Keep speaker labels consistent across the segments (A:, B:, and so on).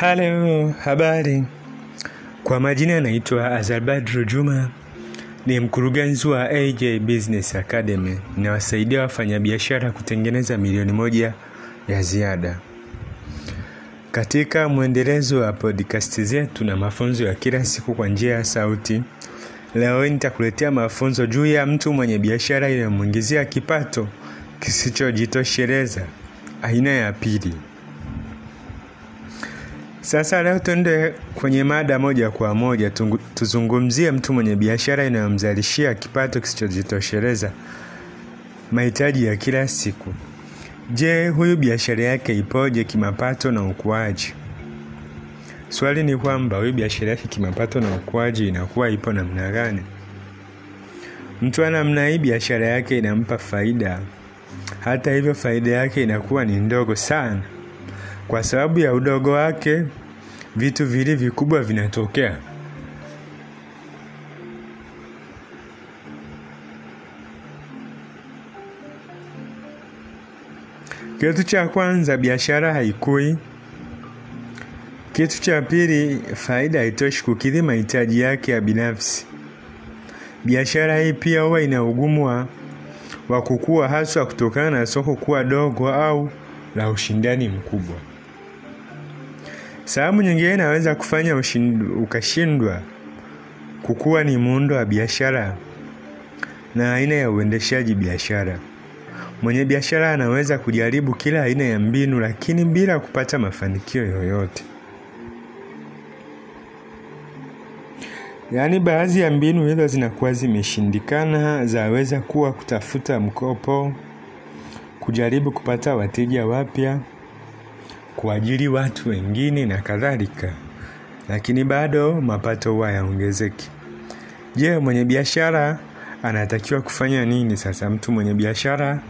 A: Halo, habari. Kwa majina naitwa Azarbadru Juma, ni mkurugenzi wa AJ Business Academy. Ninawasaidia wafanyabiashara kutengeneza milioni moja ya ziada. Katika mwendelezo wa podcast zetu na mafunzo ya kila siku kwa njia ya sauti, leo nitakuletea mafunzo juu ya mtu mwenye biashara inayomwingizia kipato kisichojitosheleza, aina ya pili. Sasa leo tuende kwenye mada moja kwa moja, tuzungumzie mtu mwenye biashara inayomzalishia kipato kisichojitosheleza, mahitaji ya kila siku. Je, huyu biashara yake ipoje kimapato na ukuaji? Swali ni kwamba huyu biashara yake kimapato na ukuaji inakuwa ipo namna gani? Mtu wa hii biashara yake inampa faida, hata hivyo faida yake inakuwa ni ndogo sana. Kwa sababu ya udogo wake, vitu vili vikubwa vinatokea. Kitu cha kwanza, biashara haikui. Kitu cha pili, faida haitoshi kukidhi mahitaji yake ya binafsi. Biashara hii pia huwa ina ugumu wa, wa kukua, haswa kutokana na soko kuwa dogo au la ushindani mkubwa. Sababu nyingine inaweza kufanya ukashindwa kukua ni muundo wa biashara na aina ya uendeshaji biashara. Mwenye biashara anaweza kujaribu kila aina ya mbinu, lakini bila kupata mafanikio yoyote. Yaani, baadhi ya mbinu hizo zinakuwa zimeshindikana, zaweza kuwa kutafuta mkopo, kujaribu kupata wateja wapya, kuajiri watu wengine na kadhalika, lakini bado mapato huwa yaongezeki. Je, mwenye biashara anatakiwa kufanya nini sasa? Mtu mwenye biashara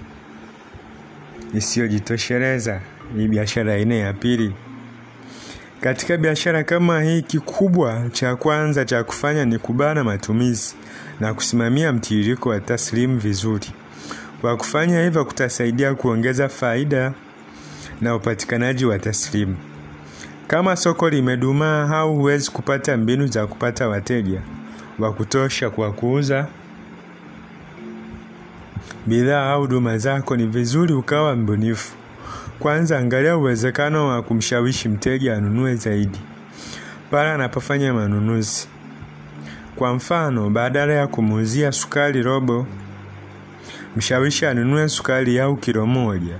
A: isiyojitosheleza, hii biashara aina ya pili. Katika biashara kama hii, kikubwa cha kwanza cha kufanya ni kubana matumizi na kusimamia mtiririko wa taslimu vizuri. Kwa kufanya hivyo, kutasaidia kuongeza faida na upatikanaji wa taslimu. Kama soko limedumaa au huwezi kupata mbinu za kupata wateja wa kutosha kwa kuuza bidhaa au huduma zako, ni vizuri ukawa mbunifu. Kwanza, angalia uwezekano wa kumshawishi mteja anunue zaidi pale anapofanya manunuzi. Kwa mfano, badala ya kumuuzia sukari robo, mshawishi anunue sukari au kilo moja.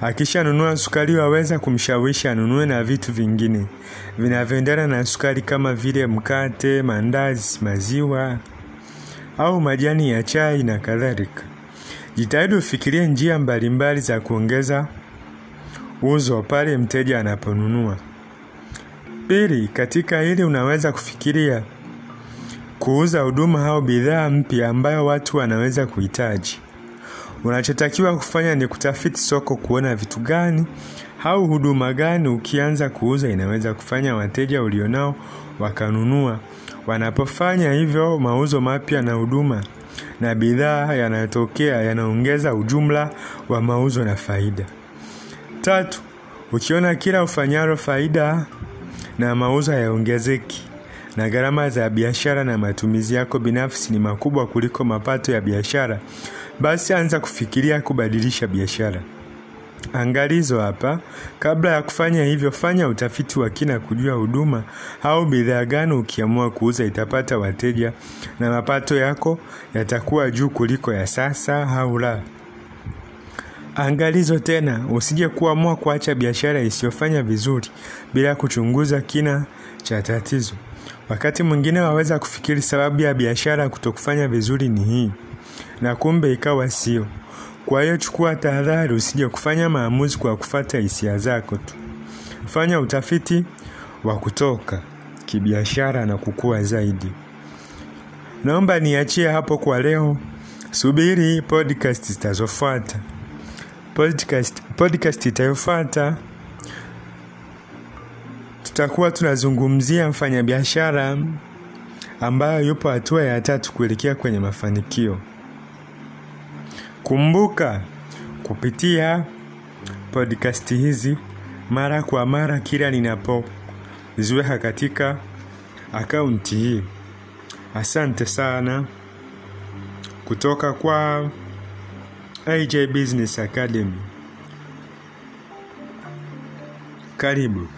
A: Akishanunua sukari, waweza kumshawishi anunue na vitu vingine vinavyoendana na sukari kama vile mkate, mandazi, maziwa au majani ya chai na kadhalika. Jitahidi ufikirie njia mbalimbali za kuongeza uzo pale mteja anaponunua. Pili, katika hili unaweza kufikiria kuuza huduma au bidhaa mpya ambayo watu wanaweza kuhitaji. Unachotakiwa kufanya ni kutafiti soko, kuona vitu gani au huduma gani ukianza kuuza inaweza kufanya wateja ulionao wakanunua. Wanapofanya hivyo, mauzo mapya na huduma na bidhaa yanayotokea yanaongeza ujumla wa mauzo na faida. Tatu, ukiona kila ufanyalo faida na mauzo hayaongezeki na gharama za biashara na matumizi yako binafsi ni makubwa kuliko mapato ya biashara, basi anza kufikiria kubadilisha biashara. Angalizo hapa, kabla ya kufanya hivyo, fanya utafiti wa kina kujua huduma au bidhaa gani ukiamua kuuza itapata wateja na mapato yako yatakuwa juu kuliko ya sasa au la. Angalizo tena, usije kuamua kuacha biashara isiyofanya vizuri bila kuchunguza kina cha tatizo. Wakati mwingine waweza kufikiri sababu ya biashara kutokufanya vizuri ni hii, na kumbe ikawa sio. Kwa hiyo chukua tahadhari, usije kufanya maamuzi kwa kufata hisia zako tu. Fanya utafiti wa kutoka kibiashara na kukua zaidi. Naomba niachie hapo kwa leo, subiri podcast zitazofuata. Podcast, podcast itayofuata tutakuwa tunazungumzia mfanyabiashara ambayo yupo hatua ya tatu kuelekea kwenye mafanikio. Kumbuka kupitia podcast hizi mara kwa mara kila ninapoziweka katika akaunti hii. Asante sana kutoka kwa AJ Business Academy. Karibu.